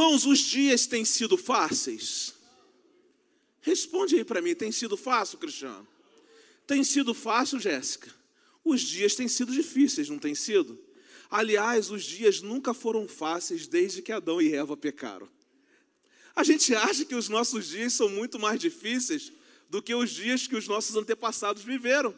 Irmãos, os dias têm sido fáceis? Responde aí para mim, tem sido fácil, Cristiano? Tem sido fácil, Jéssica? Os dias têm sido difíceis, não tem sido? Aliás, os dias nunca foram fáceis desde que Adão e Eva pecaram. A gente acha que os nossos dias são muito mais difíceis do que os dias que os nossos antepassados viveram.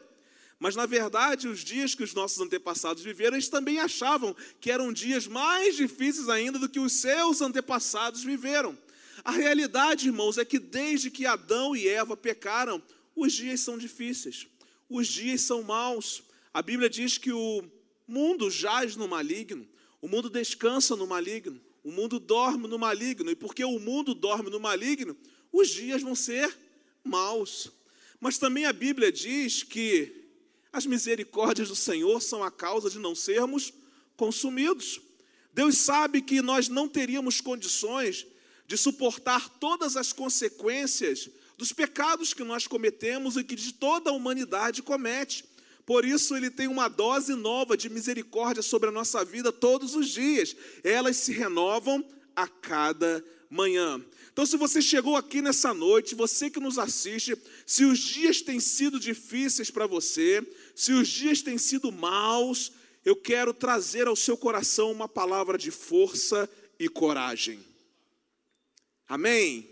Mas, na verdade, os dias que os nossos antepassados viveram, eles também achavam que eram dias mais difíceis ainda do que os seus antepassados viveram. A realidade, irmãos, é que desde que Adão e Eva pecaram, os dias são difíceis, os dias são maus. A Bíblia diz que o mundo jaz no maligno, o mundo descansa no maligno, o mundo dorme no maligno, e porque o mundo dorme no maligno, os dias vão ser maus. Mas também a Bíblia diz que as misericórdias do Senhor são a causa de não sermos consumidos. Deus sabe que nós não teríamos condições de suportar todas as consequências dos pecados que nós cometemos e que de toda a humanidade comete. Por isso, Ele tem uma dose nova de misericórdia sobre a nossa vida todos os dias. Elas se renovam a cada manhã. Então, se você chegou aqui nessa noite, você que nos assiste, se os dias têm sido difíceis para você, se os dias têm sido maus, eu quero trazer ao seu coração uma palavra de força e coragem. Amém?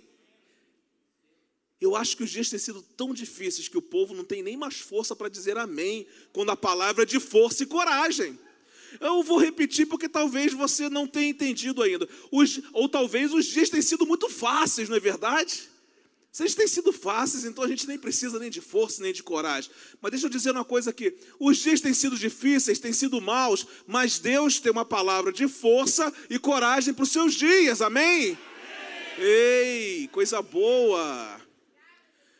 Eu acho que os dias têm sido tão difíceis que o povo não tem nem mais força para dizer amém quando a palavra é de força e coragem. Eu vou repetir porque talvez você não tenha entendido ainda. Os, ou talvez os dias tenham sido muito fáceis, não é verdade? Eles têm sido fáceis, então a gente nem precisa nem de força, nem de coragem. Mas deixa eu dizer uma coisa aqui: os dias têm sido difíceis, têm sido maus, mas Deus tem uma palavra de força e coragem para os seus dias, amém? amém? Ei, coisa boa!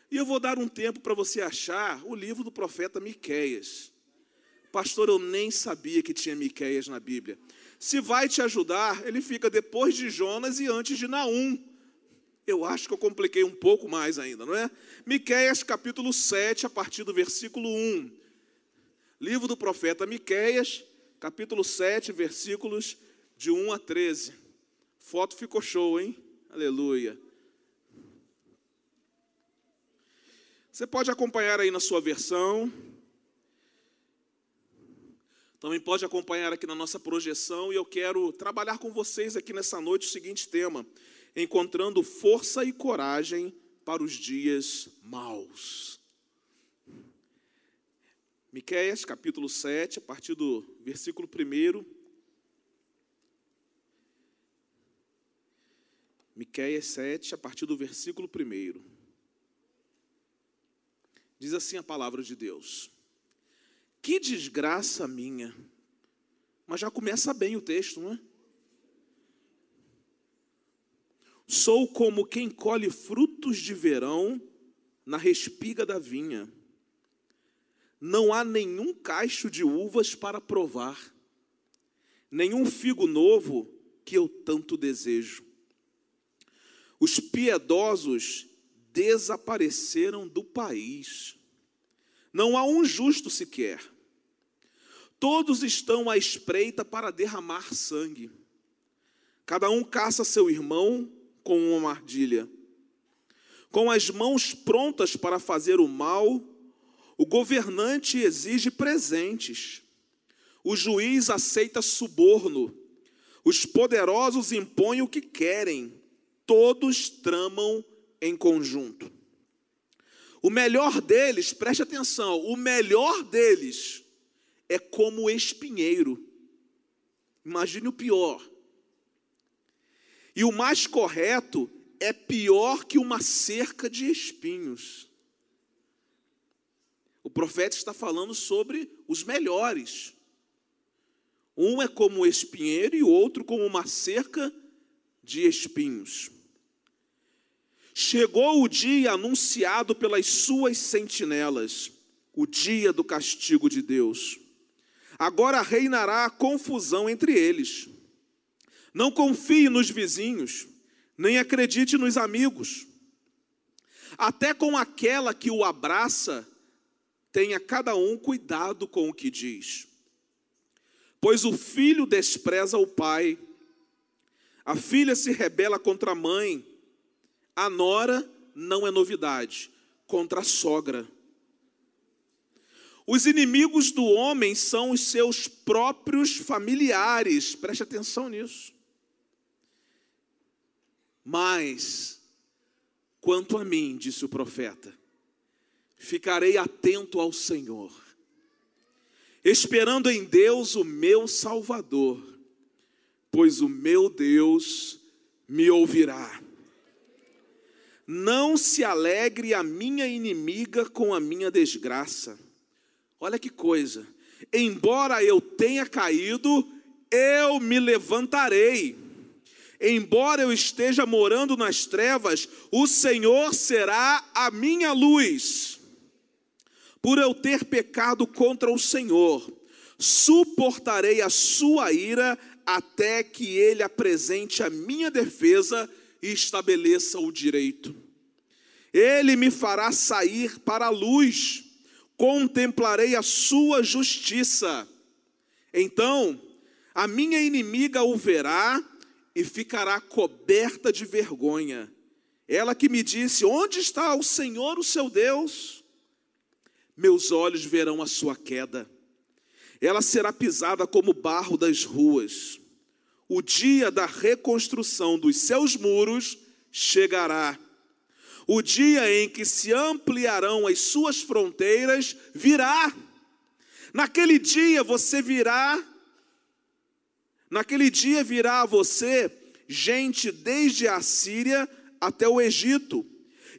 E eu vou dar um tempo para você achar o livro do profeta Miqueias. Pastor, eu nem sabia que tinha Miqueias na Bíblia. Se vai te ajudar, ele fica depois de Jonas e antes de Naum. Eu acho que eu compliquei um pouco mais ainda, não é? Miqueias capítulo 7, a partir do versículo 1. Livro do profeta Miqueias, capítulo 7, versículos de 1 a 13. Foto ficou show, hein? Aleluia. Você pode acompanhar aí na sua versão. Também pode acompanhar aqui na nossa projeção e eu quero trabalhar com vocês aqui nessa noite o seguinte tema: encontrando força e coragem para os dias maus. Miqueias, capítulo 7, a partir do versículo 1. Miqueias 7, a partir do versículo 1. Diz assim a palavra de Deus. Que desgraça minha. Mas já começa bem o texto, não é? Sou como quem colhe frutos de verão na respiga da vinha. Não há nenhum cacho de uvas para provar, nenhum figo novo que eu tanto desejo. Os piedosos desapareceram do país não há um justo sequer. Todos estão à espreita para derramar sangue. Cada um caça seu irmão com uma ardilha. Com as mãos prontas para fazer o mal, o governante exige presentes. O juiz aceita suborno. Os poderosos impõem o que querem. Todos tramam em conjunto. O melhor deles, preste atenção, o melhor deles é como espinheiro. Imagine o pior. E o mais correto é pior que uma cerca de espinhos. O profeta está falando sobre os melhores. Um é como o espinheiro e o outro como uma cerca de espinhos. Chegou o dia anunciado pelas suas sentinelas, o dia do castigo de Deus. Agora reinará a confusão entre eles. Não confie nos vizinhos, nem acredite nos amigos. Até com aquela que o abraça, tenha cada um cuidado com o que diz. Pois o filho despreza o pai, A filha se rebela contra a mãe. A nora não é novidade, contra a sogra. Os inimigos do homem são os seus próprios familiares, preste atenção nisso. Mas, quanto a mim, disse o profeta, ficarei atento ao Senhor, esperando em Deus o meu Salvador, pois o meu Deus me ouvirá. Não se alegre a minha inimiga com a minha desgraça. Olha que coisa. Embora eu tenha caído, eu me levantarei. Embora eu esteja morando nas trevas, o Senhor será a minha luz por eu ter pecado contra o Senhor, suportarei a sua ira até que ele apresente a minha defesa e estabeleça o direito. Ele me fará sair para a luz, contemplarei a sua justiça. Então, a minha inimiga o verá e ficará coberta de vergonha. Ela que me disse: Onde está o Senhor, o seu Deus? meus olhos verão a sua queda. Ela será pisada como barro das ruas. O dia da reconstrução dos seus muros chegará. O dia em que se ampliarão as suas fronteiras virá. Naquele dia você virá, naquele dia virá a você gente desde a Síria até o Egito,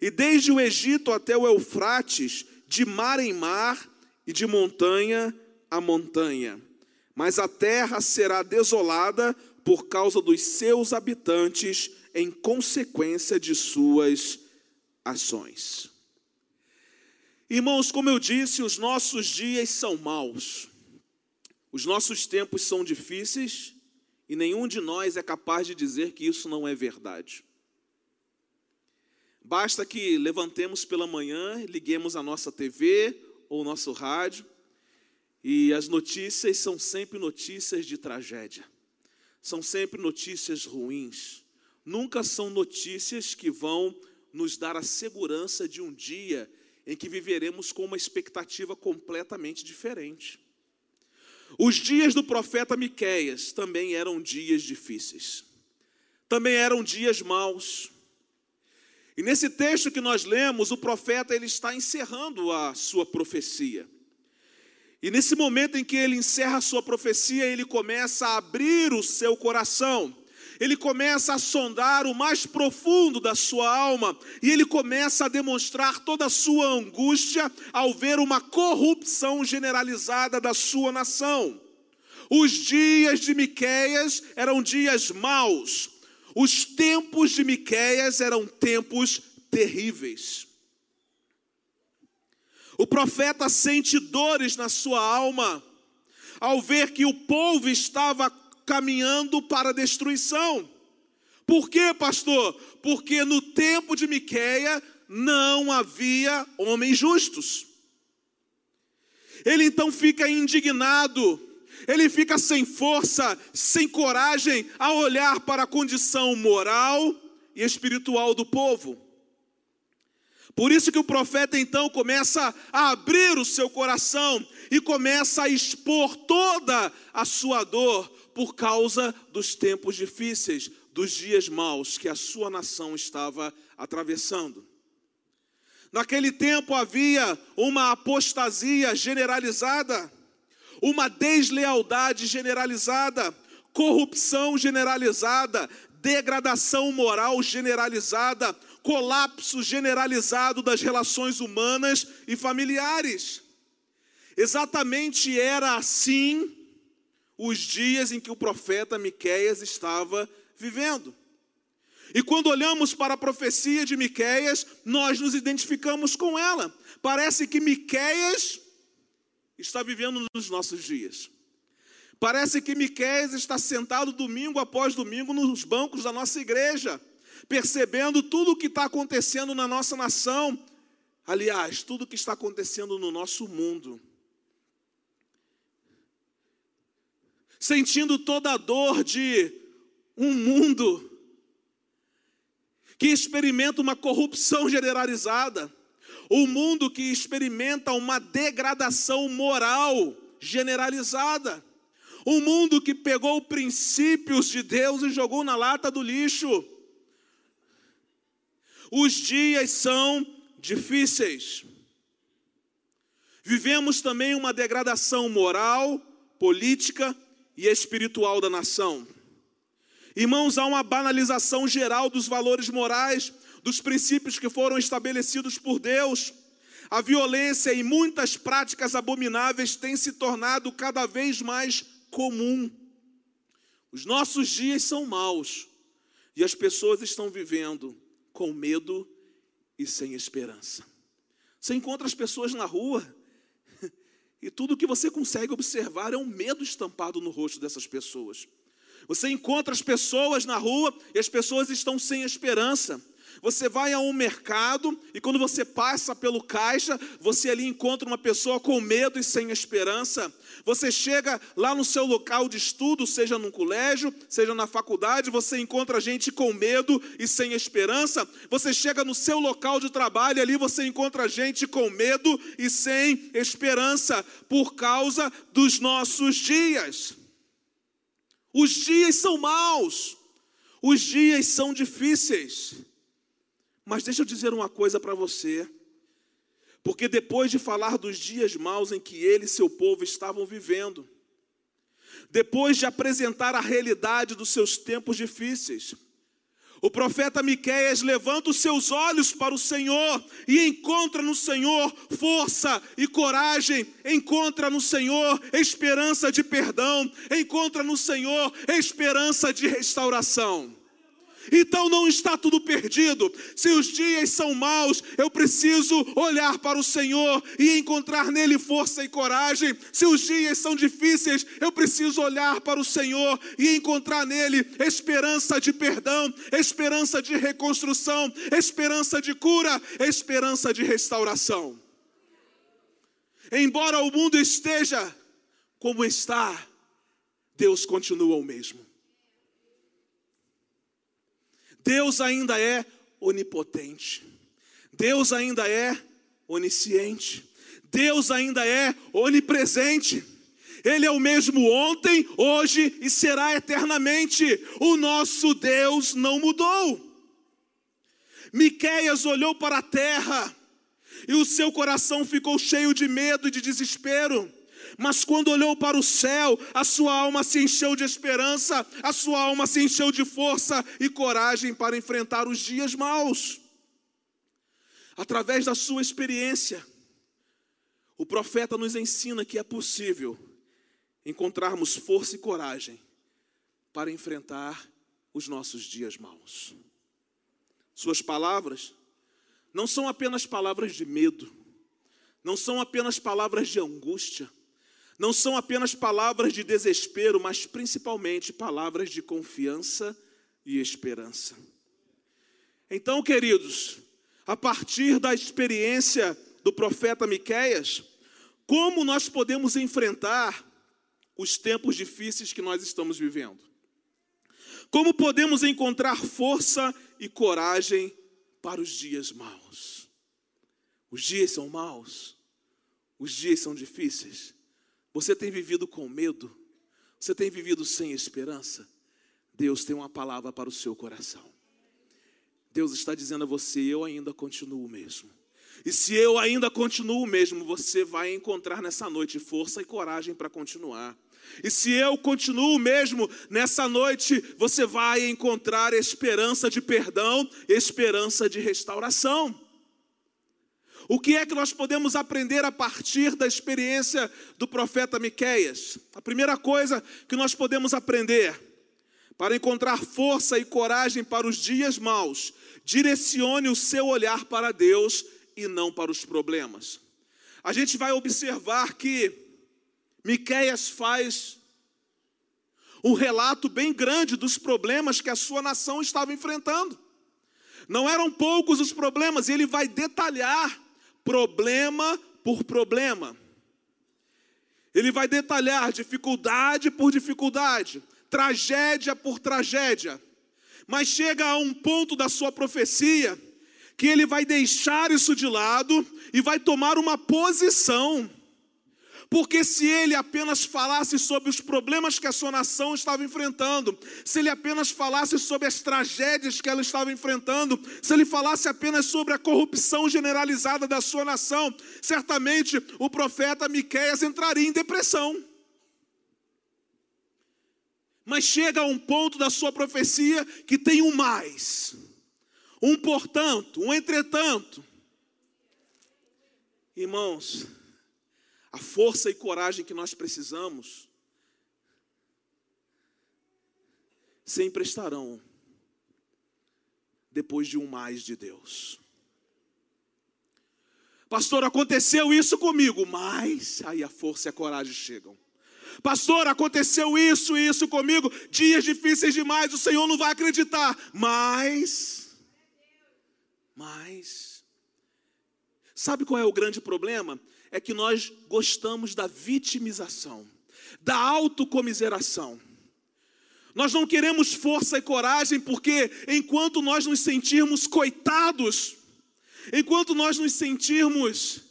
e desde o Egito até o Eufrates, de mar em mar e de montanha a montanha. Mas a terra será desolada por causa dos seus habitantes, em consequência de suas ações. Irmãos, como eu disse, os nossos dias são maus, os nossos tempos são difíceis e nenhum de nós é capaz de dizer que isso não é verdade. Basta que levantemos pela manhã, liguemos a nossa TV ou nosso rádio, e as notícias são sempre notícias de tragédia, são sempre notícias ruins, nunca são notícias que vão nos dar a segurança de um dia em que viveremos com uma expectativa completamente diferente. Os dias do profeta Miqueias também eram dias difíceis. Também eram dias maus. E nesse texto que nós lemos, o profeta ele está encerrando a sua profecia. E nesse momento em que ele encerra a sua profecia, ele começa a abrir o seu coração. Ele começa a sondar o mais profundo da sua alma e ele começa a demonstrar toda a sua angústia ao ver uma corrupção generalizada da sua nação. Os dias de Miqueias eram dias maus, os tempos de Miqueias eram tempos terríveis. O profeta sente dores na sua alma ao ver que o povo estava caminhando para a destruição. Por quê, pastor? Porque no tempo de Miqueia não havia homens justos. Ele então fica indignado ele fica sem força, sem coragem a olhar para a condição moral e espiritual do povo. Por isso que o profeta então começa a abrir o seu coração e começa a expor toda a sua dor por causa dos tempos difíceis, dos dias maus que a sua nação estava atravessando. Naquele tempo havia uma apostasia generalizada uma deslealdade generalizada, corrupção generalizada, degradação moral generalizada, colapso generalizado das relações humanas e familiares. Exatamente era assim os dias em que o profeta Miqueias estava vivendo. E quando olhamos para a profecia de Miqueias, nós nos identificamos com ela. Parece que Miqueias está vivendo nos nossos dias. Parece que Miqueias está sentado domingo após domingo nos bancos da nossa igreja, percebendo tudo o que está acontecendo na nossa nação, aliás, tudo o que está acontecendo no nosso mundo. Sentindo toda a dor de um mundo que experimenta uma corrupção generalizada, um mundo que experimenta uma degradação moral generalizada, um mundo que pegou princípios de Deus e jogou na lata do lixo. Os dias são difíceis. Vivemos também uma degradação moral, política e espiritual da nação. Irmãos, há uma banalização geral dos valores morais, dos princípios que foram estabelecidos por Deus. A violência e muitas práticas abomináveis têm se tornado cada vez mais comum. Os nossos dias são maus e as pessoas estão vivendo com medo e sem esperança. Você encontra as pessoas na rua e tudo que você consegue observar é um medo estampado no rosto dessas pessoas. Você encontra as pessoas na rua e as pessoas estão sem esperança. Você vai a um mercado e quando você passa pelo caixa, você ali encontra uma pessoa com medo e sem esperança. Você chega lá no seu local de estudo, seja no colégio, seja na faculdade, você encontra gente com medo e sem esperança. Você chega no seu local de trabalho, ali você encontra gente com medo e sem esperança por causa dos nossos dias. Os dias são maus, os dias são difíceis. Mas deixa eu dizer uma coisa para você. Porque depois de falar dos dias maus em que ele e seu povo estavam vivendo, depois de apresentar a realidade dos seus tempos difíceis, o profeta Miqueias levanta os seus olhos para o Senhor e encontra no Senhor força e coragem, encontra no Senhor esperança de perdão, encontra no Senhor esperança de restauração. Então não está tudo perdido. Se os dias são maus, eu preciso olhar para o Senhor e encontrar nele força e coragem. Se os dias são difíceis, eu preciso olhar para o Senhor e encontrar nele esperança de perdão, esperança de reconstrução, esperança de cura, esperança de restauração. Embora o mundo esteja como está, Deus continua o mesmo. Deus ainda é onipotente. Deus ainda é onisciente. Deus ainda é onipresente. Ele é o mesmo ontem, hoje e será eternamente. O nosso Deus não mudou. Miqueias olhou para a terra e o seu coração ficou cheio de medo e de desespero mas quando olhou para o céu, a sua alma se encheu de esperança, a sua alma se encheu de força e coragem para enfrentar os dias maus. Através da sua experiência, o profeta nos ensina que é possível encontrarmos força e coragem para enfrentar os nossos dias maus. Suas palavras não são apenas palavras de medo, não são apenas palavras de angústia, não são apenas palavras de desespero, mas principalmente palavras de confiança e esperança. Então, queridos, a partir da experiência do profeta Miqueias, como nós podemos enfrentar os tempos difíceis que nós estamos vivendo? Como podemos encontrar força e coragem para os dias maus? Os dias são maus, os dias são difíceis. Você tem vivido com medo? Você tem vivido sem esperança? Deus tem uma palavra para o seu coração. Deus está dizendo a você: eu ainda continuo o mesmo. E se eu ainda continuo o mesmo, você vai encontrar nessa noite força e coragem para continuar. E se eu continuo mesmo nessa noite, você vai encontrar esperança de perdão, esperança de restauração. O que é que nós podemos aprender a partir da experiência do profeta Miqueias? A primeira coisa que nós podemos aprender para encontrar força e coragem para os dias maus, direcione o seu olhar para Deus e não para os problemas. A gente vai observar que Miqueias faz um relato bem grande dos problemas que a sua nação estava enfrentando. Não eram poucos os problemas, e ele vai detalhar problema por problema. Ele vai detalhar dificuldade por dificuldade, tragédia por tragédia, mas chega a um ponto da sua profecia que ele vai deixar isso de lado e vai tomar uma posição. Porque se ele apenas falasse sobre os problemas que a sua nação estava enfrentando, se ele apenas falasse sobre as tragédias que ela estava enfrentando, se ele falasse apenas sobre a corrupção generalizada da sua nação, certamente o profeta Miqueias entraria em depressão. Mas chega a um ponto da sua profecia que tem um mais, um portanto, um entretanto. Irmãos, a força e coragem que nós precisamos, sempre estarão depois de um mais de Deus. Pastor, aconteceu isso comigo, mas aí a força e a coragem chegam. Pastor, aconteceu isso e isso comigo, dias difíceis demais, o Senhor não vai acreditar, mas, mas, sabe qual é o grande problema? É que nós gostamos da vitimização, da autocomiseração. Nós não queremos força e coragem porque enquanto nós nos sentirmos coitados, enquanto nós nos sentirmos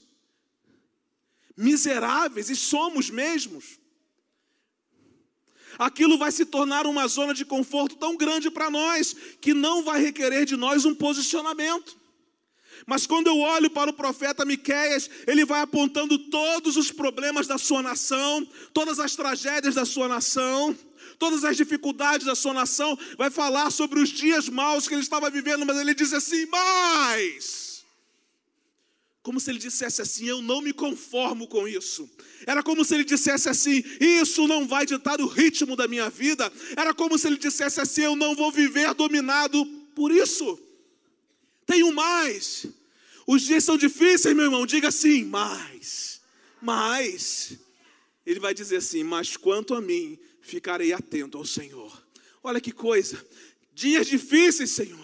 miseráveis, e somos mesmos, aquilo vai se tornar uma zona de conforto tão grande para nós que não vai requerer de nós um posicionamento. Mas quando eu olho para o profeta Miqueias, ele vai apontando todos os problemas da sua nação, todas as tragédias da sua nação, todas as dificuldades da sua nação, vai falar sobre os dias maus que ele estava vivendo, mas ele diz assim: "Mas como se ele dissesse assim: Eu não me conformo com isso. Era como se ele dissesse assim: Isso não vai ditar o ritmo da minha vida. Era como se ele dissesse assim: Eu não vou viver dominado por isso. Tenho mais. Os dias são difíceis, meu irmão. Diga assim, mais, mais. Ele vai dizer assim: Mas quanto a mim, ficarei atento ao Senhor. Olha que coisa. Dias difíceis, Senhor.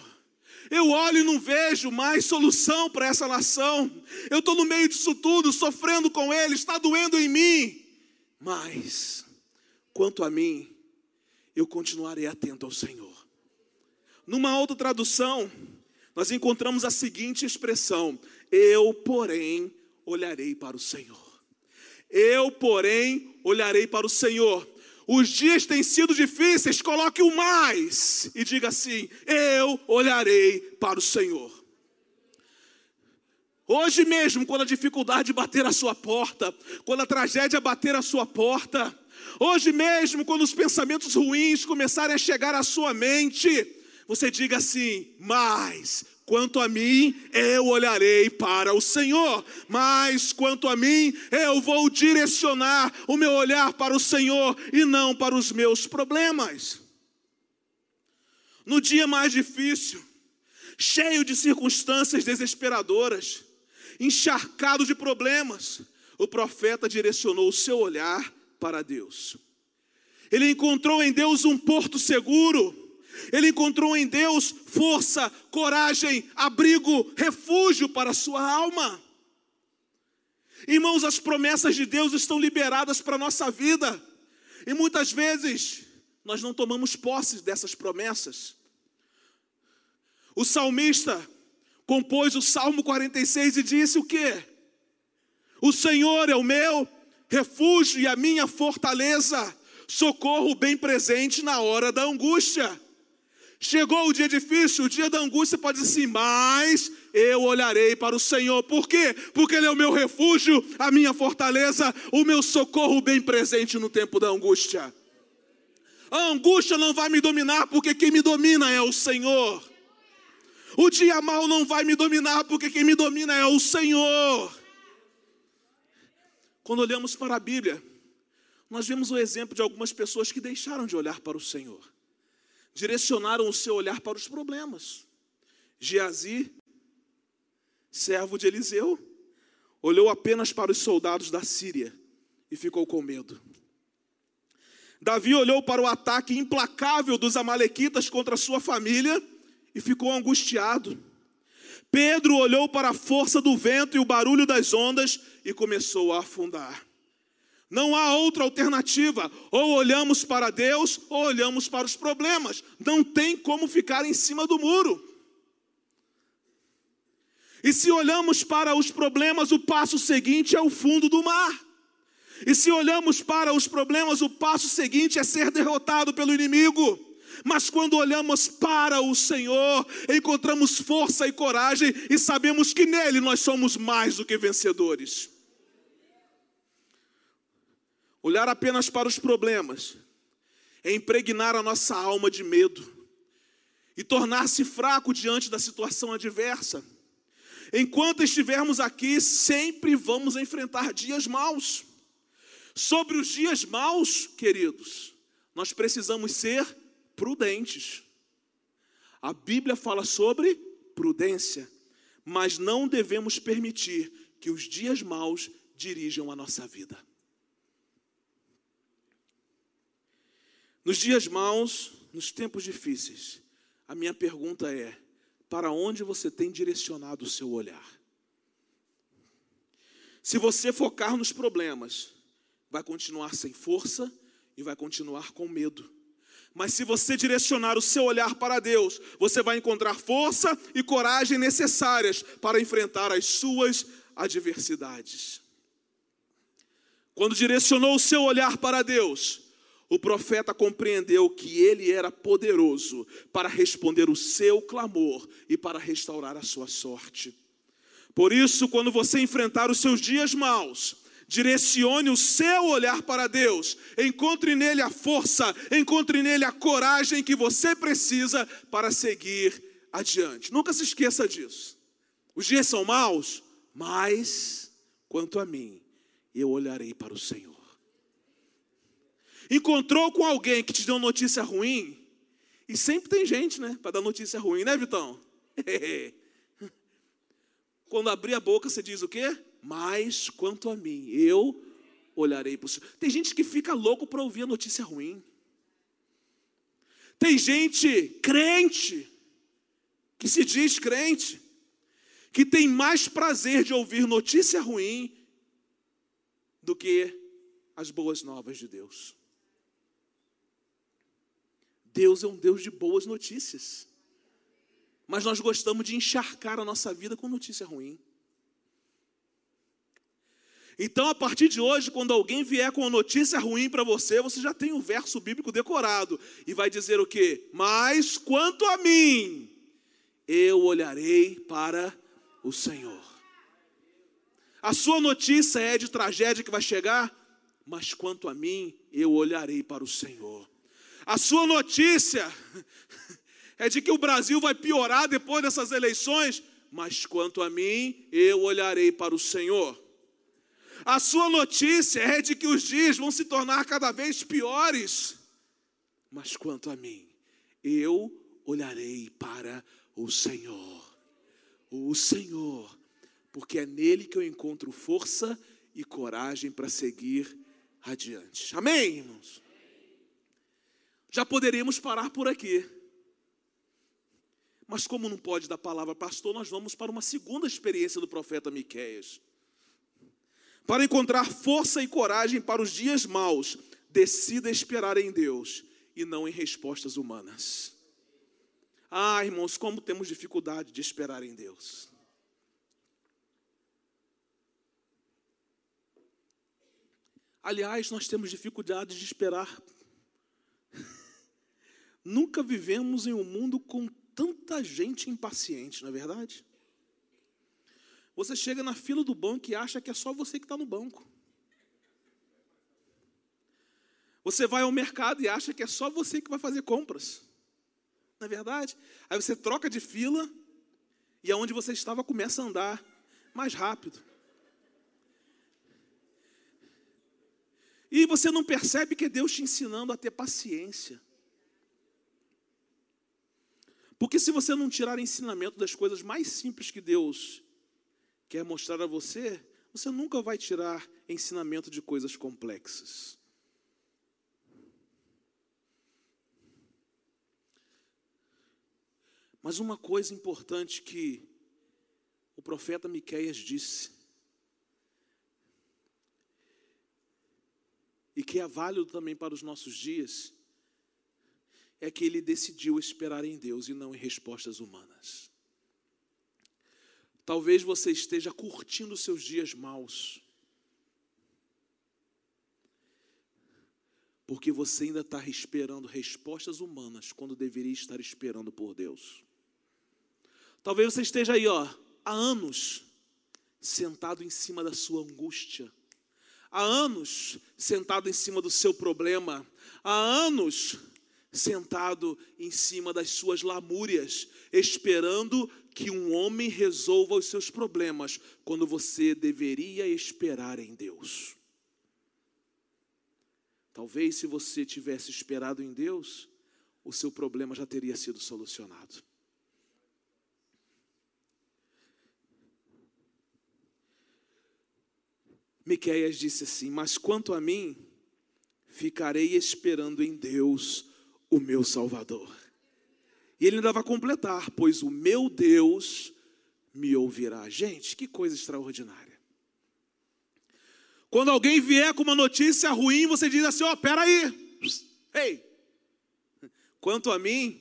Eu olho e não vejo mais solução para essa nação. Eu estou no meio disso tudo, sofrendo com ele, está doendo em mim. Mas, quanto a mim, eu continuarei atento ao Senhor. Numa outra tradução, nós encontramos a seguinte expressão: Eu, porém, olharei para o Senhor. Eu, porém, olharei para o Senhor. Os dias têm sido difíceis, coloque o mais e diga assim: Eu olharei para o Senhor. Hoje mesmo, quando a dificuldade bater a sua porta, quando a tragédia bater a sua porta, hoje mesmo, quando os pensamentos ruins começarem a chegar à sua mente, você diga assim: Mas quanto a mim, eu olharei para o Senhor. Mas quanto a mim, eu vou direcionar o meu olhar para o Senhor e não para os meus problemas. No dia mais difícil, cheio de circunstâncias desesperadoras, encharcado de problemas, o profeta direcionou o seu olhar para Deus. Ele encontrou em Deus um porto seguro ele encontrou em Deus força, coragem, abrigo, refúgio para a sua alma. Irmãos, as promessas de Deus estão liberadas para a nossa vida, e muitas vezes nós não tomamos posse dessas promessas. O salmista compôs o Salmo 46 e disse o que? O Senhor é o meu refúgio e a minha fortaleza, socorro bem presente na hora da angústia. Chegou o dia difícil, o dia da angústia, pode dizer assim, mas eu olharei para o Senhor. Por quê? Porque Ele é o meu refúgio, a minha fortaleza, o meu socorro bem presente no tempo da angústia. A angústia não vai me dominar, porque quem me domina é o Senhor. O dia mal não vai me dominar, porque quem me domina é o Senhor. Quando olhamos para a Bíblia, nós vemos o exemplo de algumas pessoas que deixaram de olhar para o Senhor direcionaram o seu olhar para os problemas. Geazi, servo de Eliseu, olhou apenas para os soldados da Síria e ficou com medo. Davi olhou para o ataque implacável dos Amalequitas contra sua família e ficou angustiado. Pedro olhou para a força do vento e o barulho das ondas e começou a afundar. Não há outra alternativa. Ou olhamos para Deus ou olhamos para os problemas. Não tem como ficar em cima do muro. E se olhamos para os problemas, o passo seguinte é o fundo do mar. E se olhamos para os problemas, o passo seguinte é ser derrotado pelo inimigo. Mas quando olhamos para o Senhor, encontramos força e coragem e sabemos que nele nós somos mais do que vencedores. Olhar apenas para os problemas é impregnar a nossa alma de medo e tornar-se fraco diante da situação adversa. Enquanto estivermos aqui, sempre vamos enfrentar dias maus. Sobre os dias maus, queridos, nós precisamos ser prudentes. A Bíblia fala sobre prudência, mas não devemos permitir que os dias maus dirijam a nossa vida. Nos dias maus, nos tempos difíceis, a minha pergunta é: para onde você tem direcionado o seu olhar? Se você focar nos problemas, vai continuar sem força e vai continuar com medo. Mas se você direcionar o seu olhar para Deus, você vai encontrar força e coragem necessárias para enfrentar as suas adversidades. Quando direcionou o seu olhar para Deus, o profeta compreendeu que ele era poderoso para responder o seu clamor e para restaurar a sua sorte. Por isso, quando você enfrentar os seus dias maus, direcione o seu olhar para Deus, encontre nele a força, encontre nele a coragem que você precisa para seguir adiante. Nunca se esqueça disso. Os dias são maus, mas quanto a mim, eu olharei para o Senhor. Encontrou com alguém que te deu notícia ruim, e sempre tem gente, né, para dar notícia ruim, né, Vitão? Quando abrir a boca, você diz o quê? Mas quanto a mim, eu olharei para o Senhor. Tem gente que fica louco para ouvir a notícia ruim. Tem gente crente, que se diz crente, que tem mais prazer de ouvir notícia ruim do que as boas novas de Deus. Deus é um Deus de boas notícias. Mas nós gostamos de encharcar a nossa vida com notícia ruim. Então, a partir de hoje, quando alguém vier com uma notícia ruim para você, você já tem o verso bíblico decorado e vai dizer o quê? Mas quanto a mim, eu olharei para o Senhor. A sua notícia é de tragédia que vai chegar, mas quanto a mim, eu olharei para o Senhor. A sua notícia é de que o Brasil vai piorar depois dessas eleições, mas quanto a mim, eu olharei para o Senhor. A sua notícia é de que os dias vão se tornar cada vez piores. Mas quanto a mim, eu olharei para o Senhor. O Senhor, porque é nele que eu encontro força e coragem para seguir adiante. Amém, irmãos? Já poderíamos parar por aqui. Mas como não pode dar palavra pastor, nós vamos para uma segunda experiência do profeta Miqueias. Para encontrar força e coragem para os dias maus, decida esperar em Deus e não em respostas humanas. Ah, irmãos, como temos dificuldade de esperar em Deus. Aliás, nós temos dificuldade de esperar. Nunca vivemos em um mundo com tanta gente impaciente, não é verdade? Você chega na fila do banco e acha que é só você que está no banco. Você vai ao mercado e acha que é só você que vai fazer compras. Não é verdade? Aí você troca de fila e aonde você estava começa a andar mais rápido. E você não percebe que é Deus te ensinando a ter paciência. Porque se você não tirar ensinamento das coisas mais simples que Deus quer mostrar a você, você nunca vai tirar ensinamento de coisas complexas. Mas uma coisa importante que o profeta Miqueias disse: e que é válido também para os nossos dias, é que ele decidiu esperar em Deus e não em respostas humanas. Talvez você esteja curtindo seus dias maus, porque você ainda está esperando respostas humanas quando deveria estar esperando por Deus. Talvez você esteja aí, ó, há anos, sentado em cima da sua angústia, há anos sentado em cima do seu problema, há anos sentado em cima das suas lamúrias, esperando que um homem resolva os seus problemas, quando você deveria esperar em Deus. Talvez se você tivesse esperado em Deus, o seu problema já teria sido solucionado. Miqueias disse assim: Mas quanto a mim, ficarei esperando em Deus, o meu Salvador. E ele ainda vai completar: Pois o meu Deus me ouvirá. Gente, que coisa extraordinária. Quando alguém vier com uma notícia ruim, você diz assim: Ó, oh, peraí, ei, quanto a mim,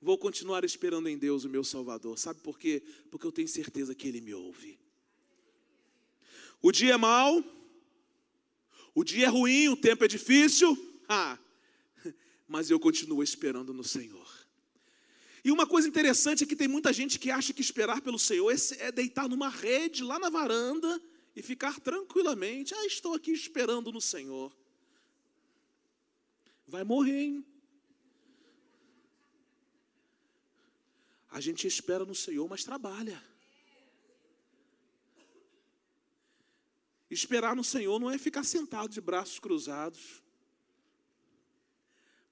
vou continuar esperando em Deus, o meu Salvador. Sabe por quê? Porque eu tenho certeza que Ele me ouve. O dia é mau, o dia é ruim, o tempo é difícil, ah, mas eu continuo esperando no Senhor. E uma coisa interessante é que tem muita gente que acha que esperar pelo Senhor é deitar numa rede lá na varanda e ficar tranquilamente. Ah, estou aqui esperando no Senhor. Vai morrer, hein? A gente espera no Senhor, mas trabalha. Esperar no Senhor não é ficar sentado de braços cruzados,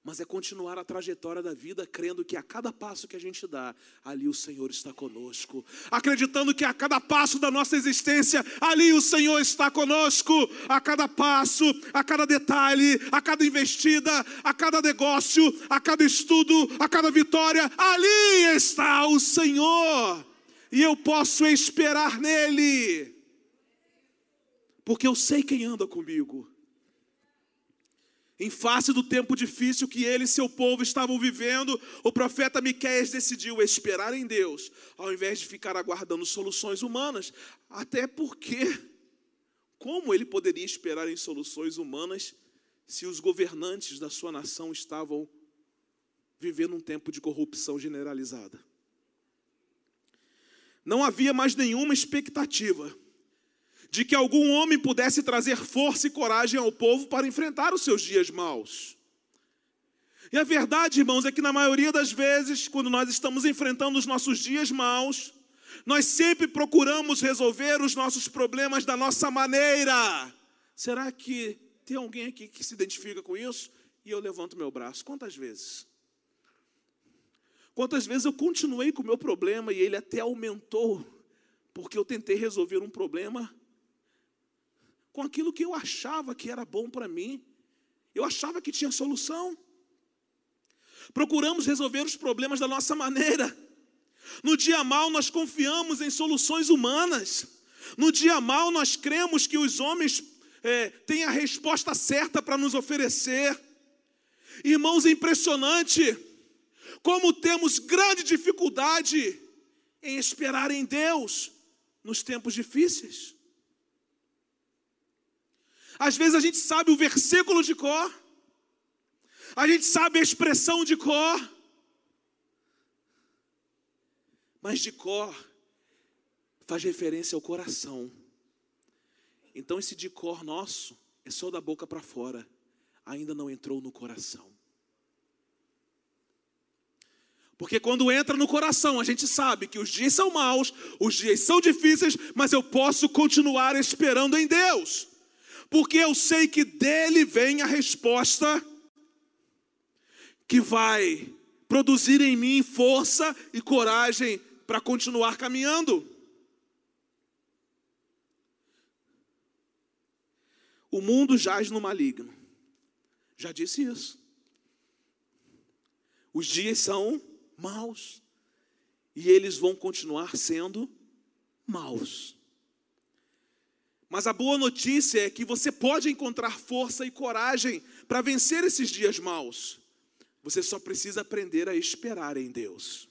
mas é continuar a trajetória da vida, crendo que a cada passo que a gente dá, ali o Senhor está conosco, acreditando que a cada passo da nossa existência, ali o Senhor está conosco, a cada passo, a cada detalhe, a cada investida, a cada negócio, a cada estudo, a cada vitória, ali está o Senhor, e eu posso esperar nele porque eu sei quem anda comigo. Em face do tempo difícil que ele e seu povo estavam vivendo, o profeta Miqueias decidiu esperar em Deus, ao invés de ficar aguardando soluções humanas, até porque como ele poderia esperar em soluções humanas se os governantes da sua nação estavam vivendo um tempo de corrupção generalizada? Não havia mais nenhuma expectativa de que algum homem pudesse trazer força e coragem ao povo para enfrentar os seus dias maus. E a verdade, irmãos, é que na maioria das vezes, quando nós estamos enfrentando os nossos dias maus, nós sempre procuramos resolver os nossos problemas da nossa maneira. Será que tem alguém aqui que se identifica com isso? E eu levanto meu braço. Quantas vezes? Quantas vezes eu continuei com o meu problema e ele até aumentou, porque eu tentei resolver um problema com aquilo que eu achava que era bom para mim. Eu achava que tinha solução. Procuramos resolver os problemas da nossa maneira. No dia mal, nós confiamos em soluções humanas. No dia mal, nós cremos que os homens é, têm a resposta certa para nos oferecer. Irmãos, é impressionante como temos grande dificuldade em esperar em Deus nos tempos difíceis. Às vezes a gente sabe o versículo de cor, a gente sabe a expressão de cor, mas de cor faz referência ao coração. Então esse de cor nosso é só da boca para fora, ainda não entrou no coração. Porque quando entra no coração, a gente sabe que os dias são maus, os dias são difíceis, mas eu posso continuar esperando em Deus porque eu sei que dele vem a resposta que vai produzir em mim força e coragem para continuar caminhando. O mundo jaz no maligno. Já disse isso. Os dias são maus. E eles vão continuar sendo maus. Mas a boa notícia é que você pode encontrar força e coragem para vencer esses dias maus. Você só precisa aprender a esperar em Deus.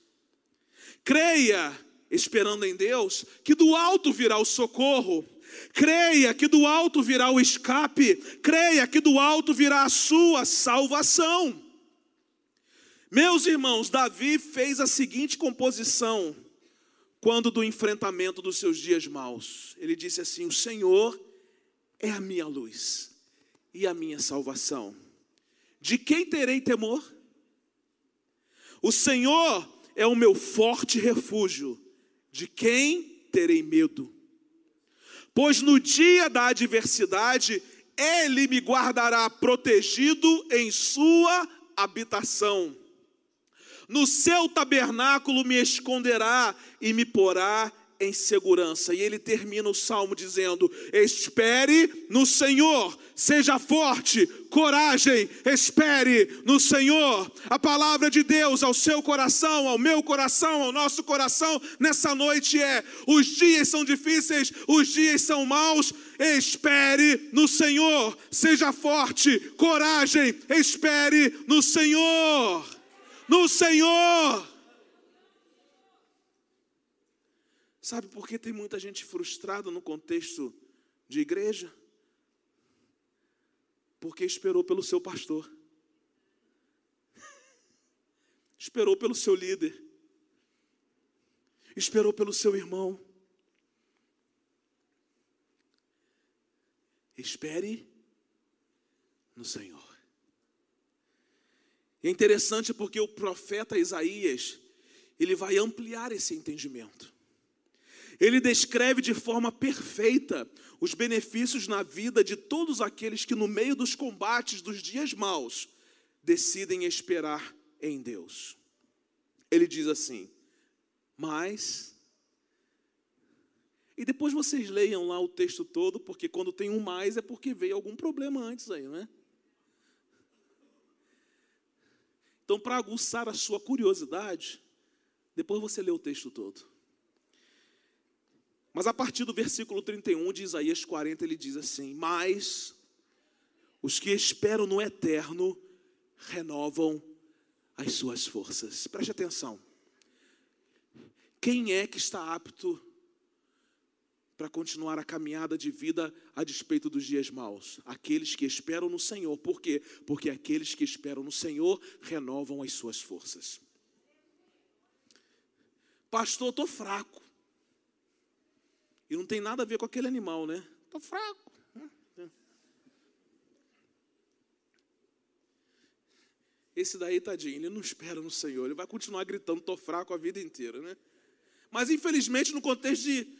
Creia, esperando em Deus, que do alto virá o socorro. Creia que do alto virá o escape. Creia que do alto virá a sua salvação. Meus irmãos, Davi fez a seguinte composição quando do enfrentamento dos seus dias maus. Ele disse assim: O Senhor é a minha luz e a minha salvação. De quem terei temor? O Senhor é o meu forte refúgio. De quem terei medo? Pois no dia da adversidade, Ele me guardará protegido em Sua habitação. No seu tabernáculo me esconderá e me porá em segurança. E ele termina o salmo dizendo: Espere no Senhor, seja forte, coragem, espere no Senhor. A palavra de Deus ao seu coração, ao meu coração, ao nosso coração nessa noite é: os dias são difíceis, os dias são maus. Espere no Senhor, seja forte, coragem, espere no Senhor no Senhor. Sabe por que tem muita gente frustrada no contexto de igreja? Porque esperou pelo seu pastor, esperou pelo seu líder, esperou pelo seu irmão. Espere no Senhor. É interessante porque o profeta Isaías, ele vai ampliar esse entendimento. Ele descreve de forma perfeita os benefícios na vida de todos aqueles que, no meio dos combates dos dias maus, decidem esperar em Deus. Ele diz assim: Mas. E depois vocês leiam lá o texto todo, porque quando tem um mais é porque veio algum problema antes aí, não é? Então, para aguçar a sua curiosidade, depois você lê o texto todo. Mas a partir do versículo 31 de Isaías 40, ele diz assim: Mas os que esperam no eterno renovam as suas forças. Preste atenção. Quem é que está apto para continuar a caminhada de vida a despeito dos dias maus. Aqueles que esperam no Senhor. Por quê? Porque aqueles que esperam no Senhor renovam as suas forças. Pastor, estou fraco. E não tem nada a ver com aquele animal, né? Estou fraco. Esse daí, tadinho, ele não espera no Senhor. Ele vai continuar gritando, estou fraco a vida inteira, né? Mas infelizmente, no contexto de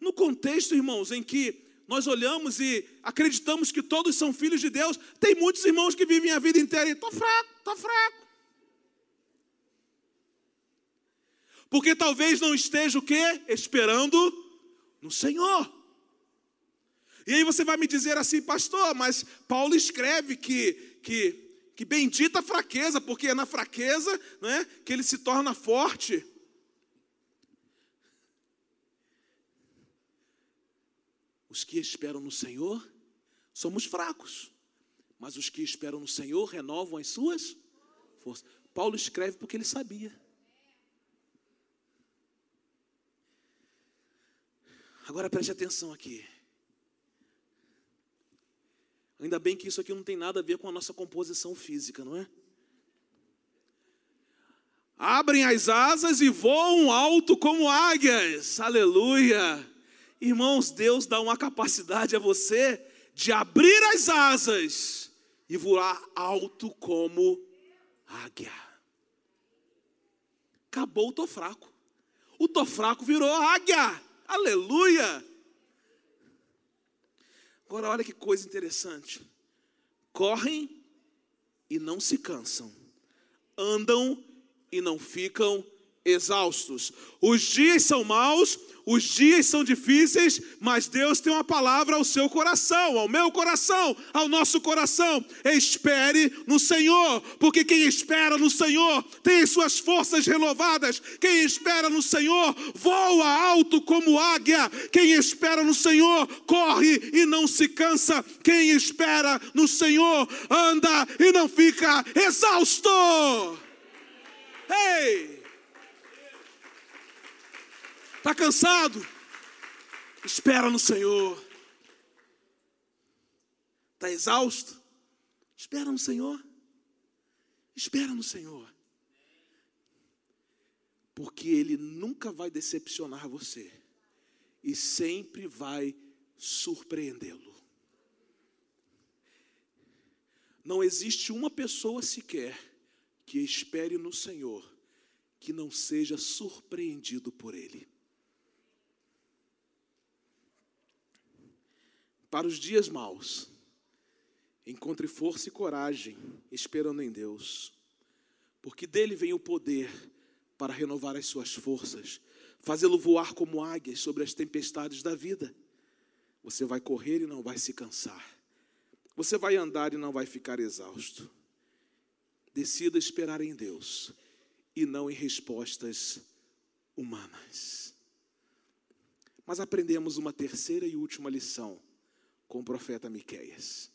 no contexto, irmãos, em que nós olhamos e acreditamos que todos são filhos de Deus, tem muitos irmãos que vivem a vida inteira e estou fraco, estou fraco. Porque talvez não esteja o quê? Esperando no Senhor. E aí você vai me dizer assim, pastor, mas Paulo escreve que, que, que bendita a fraqueza, porque é na fraqueza né, que ele se torna forte. Os que esperam no Senhor somos fracos, mas os que esperam no Senhor renovam as suas forças. Paulo escreve porque ele sabia. Agora preste atenção aqui. Ainda bem que isso aqui não tem nada a ver com a nossa composição física, não é? Abrem as asas e voam alto como águias. Aleluia! Irmãos, Deus dá uma capacidade a você de abrir as asas e voar alto como águia. Acabou o tô fraco. O tô fraco virou águia. Aleluia! Agora olha que coisa interessante. Correm e não se cansam. Andam e não ficam exaustos. Os dias são maus, os dias são difíceis, mas Deus tem uma palavra ao seu coração, ao meu coração, ao nosso coração. Espere no Senhor, porque quem espera no Senhor tem suas forças renovadas. Quem espera no Senhor voa alto como águia. Quem espera no Senhor corre e não se cansa. Quem espera no Senhor anda e não fica exausto. Ei! Está cansado? Espera no Senhor. Está exausto? Espera no Senhor. Espera no Senhor. Porque Ele nunca vai decepcionar você e sempre vai surpreendê-lo. Não existe uma pessoa sequer que espere no Senhor que não seja surpreendido por Ele. Para os dias maus, encontre força e coragem, esperando em Deus, porque dele vem o poder para renovar as suas forças, fazê-lo voar como águias sobre as tempestades da vida. Você vai correr e não vai se cansar, você vai andar e não vai ficar exausto. Decida esperar em Deus e não em respostas humanas. Mas aprendemos uma terceira e última lição com o profeta Miqueias.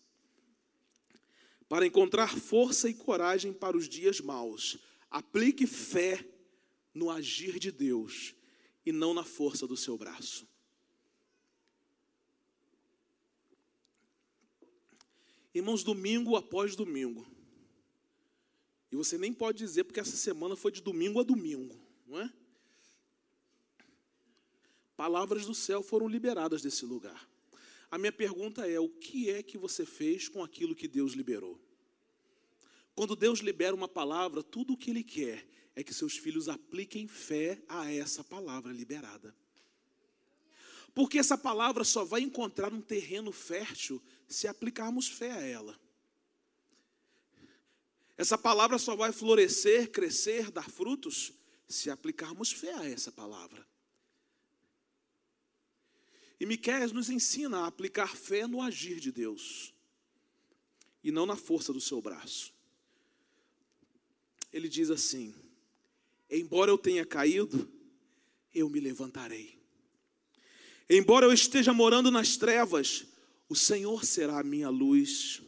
Para encontrar força e coragem para os dias maus, aplique fé no agir de Deus e não na força do seu braço. Irmãos, domingo após domingo. E você nem pode dizer porque essa semana foi de domingo a domingo, não é? Palavras do céu foram liberadas desse lugar. A minha pergunta é: o que é que você fez com aquilo que Deus liberou? Quando Deus libera uma palavra, tudo o que Ele quer é que seus filhos apliquem fé a essa palavra liberada. Porque essa palavra só vai encontrar um terreno fértil se aplicarmos fé a ela. Essa palavra só vai florescer, crescer, dar frutos se aplicarmos fé a essa palavra. E Miqueias nos ensina a aplicar fé no agir de Deus e não na força do seu braço. Ele diz assim: Embora eu tenha caído, eu me levantarei. Embora eu esteja morando nas trevas, o Senhor será a minha luz.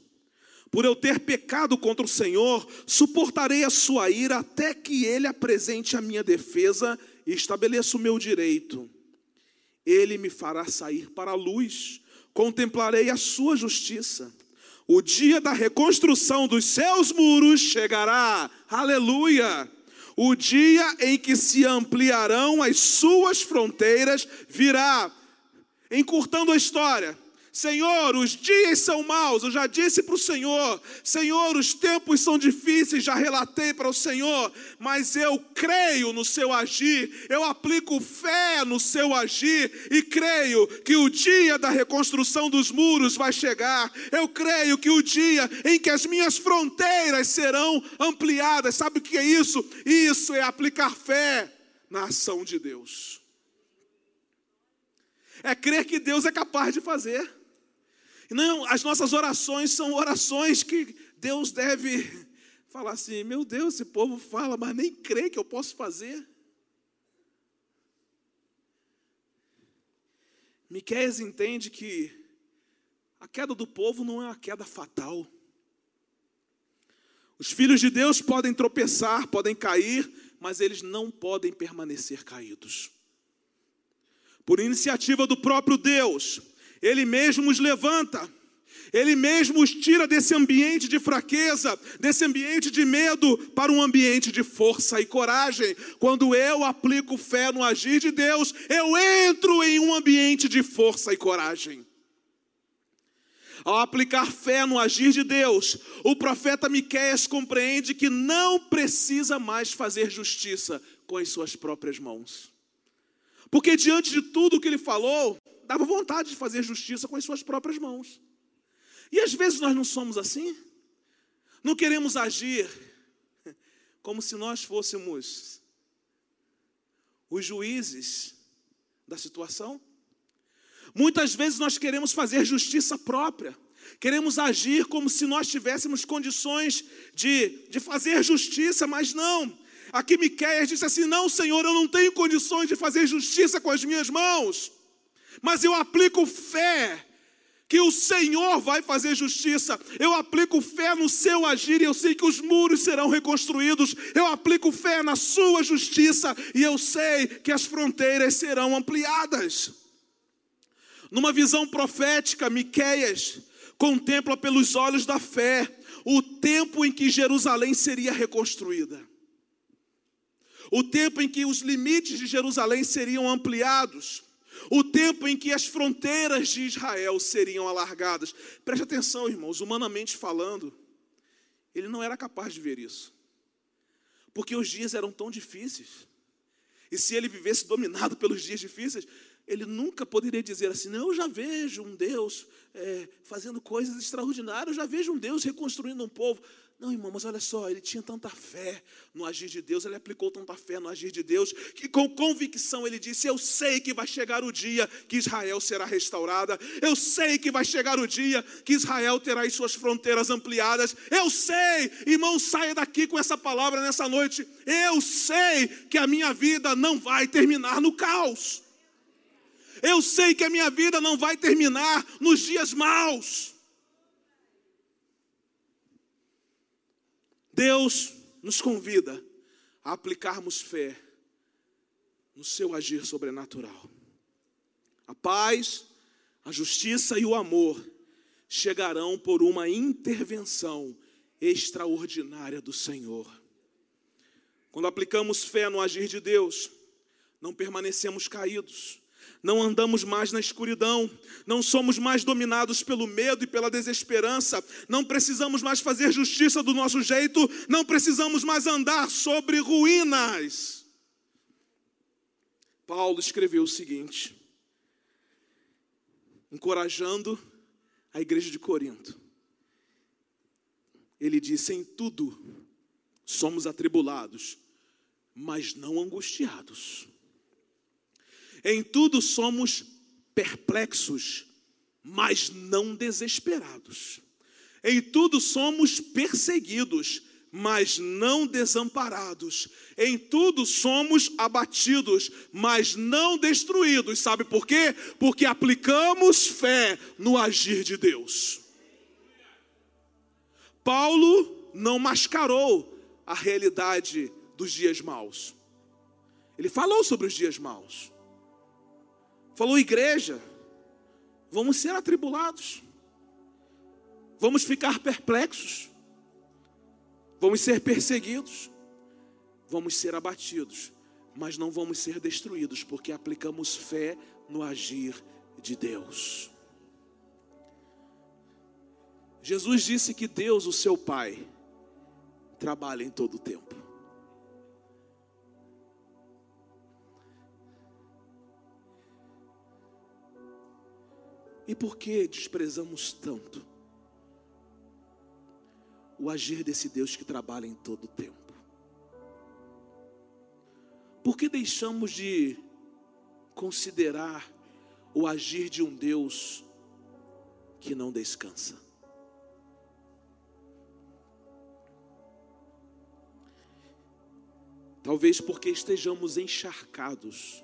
Por eu ter pecado contra o Senhor, suportarei a sua ira até que ele apresente a minha defesa e estabeleça o meu direito. Ele me fará sair para a luz, contemplarei a sua justiça. O dia da reconstrução dos seus muros chegará, aleluia. O dia em que se ampliarão as suas fronteiras virá. Encurtando a história, Senhor, os dias são maus, eu já disse para o Senhor. Senhor, os tempos são difíceis, já relatei para o Senhor, mas eu creio no seu agir, eu aplico fé no seu agir e creio que o dia da reconstrução dos muros vai chegar. Eu creio que o dia em que as minhas fronteiras serão ampliadas, sabe o que é isso? Isso é aplicar fé na ação de Deus. É crer que Deus é capaz de fazer. Não, as nossas orações são orações que Deus deve falar assim: meu Deus, esse povo fala, mas nem crê que eu posso fazer. Miqueias entende que a queda do povo não é uma queda fatal. Os filhos de Deus podem tropeçar, podem cair, mas eles não podem permanecer caídos. Por iniciativa do próprio Deus, ele mesmo os levanta. Ele mesmo os tira desse ambiente de fraqueza, desse ambiente de medo, para um ambiente de força e coragem. Quando eu aplico fé no agir de Deus, eu entro em um ambiente de força e coragem. Ao aplicar fé no agir de Deus, o profeta Miqueias compreende que não precisa mais fazer justiça com as suas próprias mãos. Porque diante de tudo que ele falou, dava vontade de fazer justiça com as suas próprias mãos. E às vezes nós não somos assim. Não queremos agir como se nós fôssemos os juízes da situação. Muitas vezes nós queremos fazer justiça própria, queremos agir como se nós tivéssemos condições de, de fazer justiça, mas não. Aqui Miqueias disse assim: Não, Senhor, eu não tenho condições de fazer justiça com as minhas mãos, mas eu aplico fé que o Senhor vai fazer justiça. Eu aplico fé no seu agir e eu sei que os muros serão reconstruídos. Eu aplico fé na sua justiça e eu sei que as fronteiras serão ampliadas. Numa visão profética, Miqueias contempla pelos olhos da fé o tempo em que Jerusalém seria reconstruída. O tempo em que os limites de Jerusalém seriam ampliados o tempo em que as fronteiras de Israel seriam alargadas. Preste atenção, irmãos, humanamente falando, ele não era capaz de ver isso, porque os dias eram tão difíceis. E se ele vivesse dominado pelos dias difíceis, ele nunca poderia dizer assim: não, eu já vejo um Deus é, fazendo coisas extraordinárias, eu já vejo um Deus reconstruindo um povo. Não, irmão, mas olha só, ele tinha tanta fé no agir de Deus, ele aplicou tanta fé no agir de Deus, que com convicção ele disse: Eu sei que vai chegar o dia que Israel será restaurada, eu sei que vai chegar o dia que Israel terá as suas fronteiras ampliadas, eu sei, irmão, saia daqui com essa palavra nessa noite, eu sei que a minha vida não vai terminar no caos, eu sei que a minha vida não vai terminar nos dias maus. Deus nos convida a aplicarmos fé no seu agir sobrenatural. A paz, a justiça e o amor chegarão por uma intervenção extraordinária do Senhor. Quando aplicamos fé no agir de Deus, não permanecemos caídos, não andamos mais na escuridão, não somos mais dominados pelo medo e pela desesperança, não precisamos mais fazer justiça do nosso jeito, não precisamos mais andar sobre ruínas. Paulo escreveu o seguinte, encorajando a igreja de Corinto. Ele disse: Em tudo somos atribulados, mas não angustiados em tudo somos perplexos, mas não desesperados. Em tudo somos perseguidos, mas não desamparados. Em tudo somos abatidos, mas não destruídos. Sabe por quê? Porque aplicamos fé no agir de Deus. Paulo não mascarou a realidade dos dias maus. Ele falou sobre os dias maus. Falou, igreja, vamos ser atribulados, vamos ficar perplexos, vamos ser perseguidos, vamos ser abatidos, mas não vamos ser destruídos, porque aplicamos fé no agir de Deus. Jesus disse que Deus, o seu Pai, trabalha em todo o tempo. E por que desprezamos tanto o agir desse Deus que trabalha em todo o tempo? Por que deixamos de considerar o agir de um Deus que não descansa? Talvez porque estejamos encharcados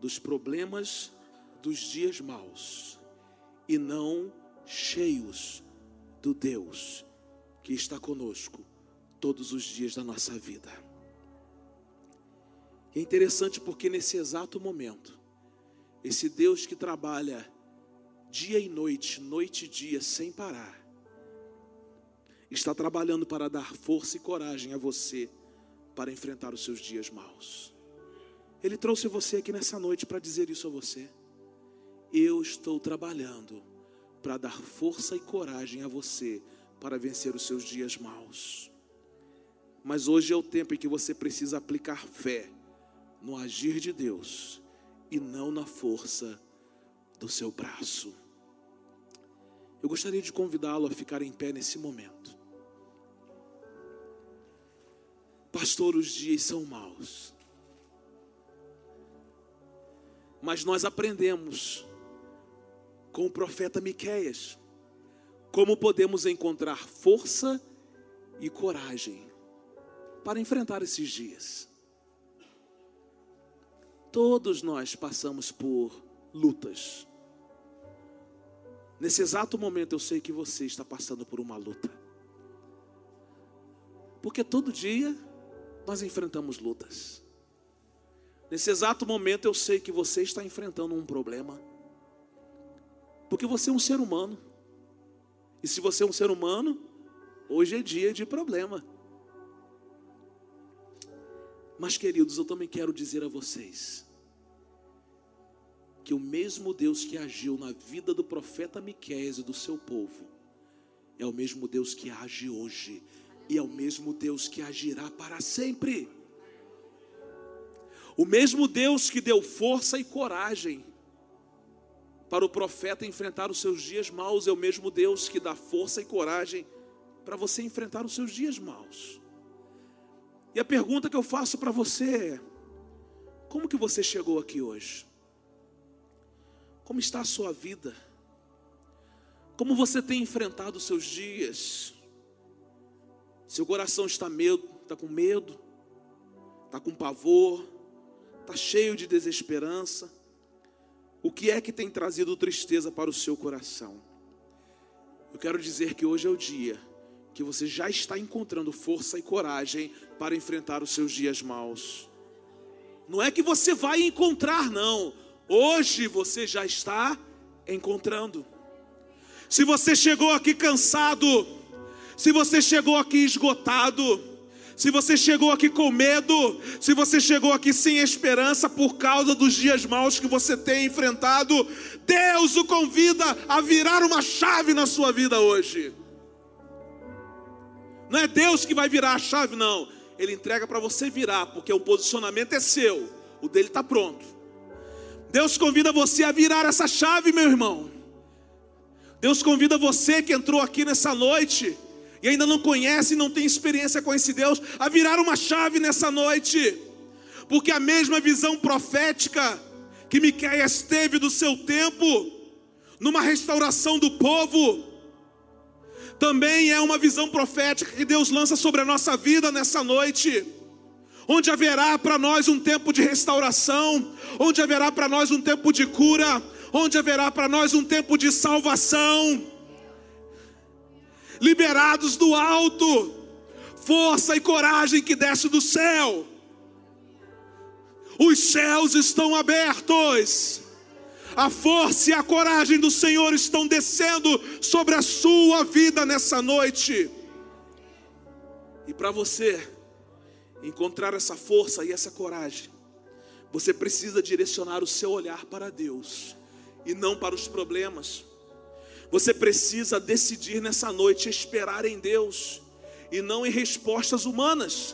dos problemas dos dias maus e não cheios do Deus que está conosco todos os dias da nossa vida. É interessante porque nesse exato momento, esse Deus que trabalha dia e noite, noite e dia, sem parar, está trabalhando para dar força e coragem a você para enfrentar os seus dias maus. Ele trouxe você aqui nessa noite para dizer isso a você. Eu estou trabalhando para dar força e coragem a você para vencer os seus dias maus. Mas hoje é o tempo em que você precisa aplicar fé no agir de Deus e não na força do seu braço. Eu gostaria de convidá-lo a ficar em pé nesse momento. Pastor, os dias são maus. Mas nós aprendemos com o profeta Miqueias como podemos encontrar força e coragem para enfrentar esses dias. Todos nós passamos por lutas. Nesse exato momento eu sei que você está passando por uma luta. Porque todo dia nós enfrentamos lutas. Nesse exato momento eu sei que você está enfrentando um problema. Porque você é um ser humano. E se você é um ser humano, hoje é dia de problema. Mas, queridos, eu também quero dizer a vocês que o mesmo Deus que agiu na vida do profeta Miqueias e do seu povo é o mesmo Deus que age hoje e é o mesmo Deus que agirá para sempre. O mesmo Deus que deu força e coragem para o profeta enfrentar os seus dias maus é o mesmo Deus que dá força e coragem para você enfrentar os seus dias maus. E a pergunta que eu faço para você é: como que você chegou aqui hoje? Como está a sua vida? Como você tem enfrentado os seus dias? Seu coração está medo, está com medo, está com pavor, está cheio de desesperança. O que é que tem trazido tristeza para o seu coração? Eu quero dizer que hoje é o dia que você já está encontrando força e coragem para enfrentar os seus dias maus. Não é que você vai encontrar, não. Hoje você já está encontrando. Se você chegou aqui cansado, se você chegou aqui esgotado, se você chegou aqui com medo, se você chegou aqui sem esperança por causa dos dias maus que você tem enfrentado, Deus o convida a virar uma chave na sua vida hoje. Não é Deus que vai virar a chave, não. Ele entrega para você virar, porque o posicionamento é seu, o dele está pronto. Deus convida você a virar essa chave, meu irmão. Deus convida você que entrou aqui nessa noite e ainda não conhece, não tem experiência com esse Deus, a virar uma chave nessa noite, porque a mesma visão profética que Miqueias teve do seu tempo, numa restauração do povo, também é uma visão profética que Deus lança sobre a nossa vida nessa noite. Onde haverá para nós um tempo de restauração, onde haverá para nós um tempo de cura, onde haverá para nós um tempo de salvação liberados do alto, força e coragem que desce do céu. Os céus estão abertos. A força e a coragem do Senhor estão descendo sobre a sua vida nessa noite. E para você encontrar essa força e essa coragem, você precisa direcionar o seu olhar para Deus e não para os problemas. Você precisa decidir nessa noite esperar em Deus e não em respostas humanas.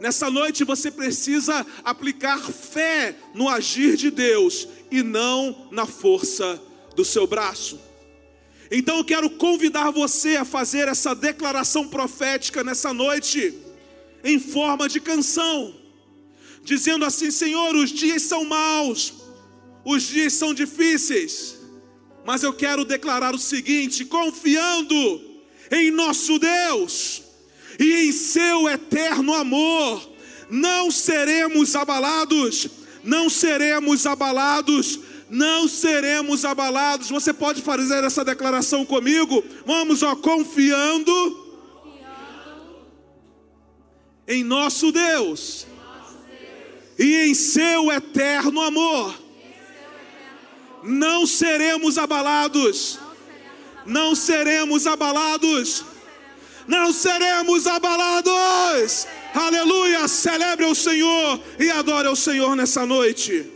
Nessa noite você precisa aplicar fé no agir de Deus e não na força do seu braço. Então eu quero convidar você a fazer essa declaração profética nessa noite, em forma de canção, dizendo assim: Senhor, os dias são maus, os dias são difíceis, mas eu quero declarar o seguinte: confiando em nosso Deus e em seu eterno amor, não seremos abalados, não seremos abalados, não seremos abalados. Você pode fazer essa declaração comigo? Vamos, ó, confiando, em nosso Deus, nosso Deus. e em seu eterno amor não seremos abalados. Não seremos abalados. Não seremos abalados. Aleluia! Celebre o Senhor e adore o Senhor nessa noite.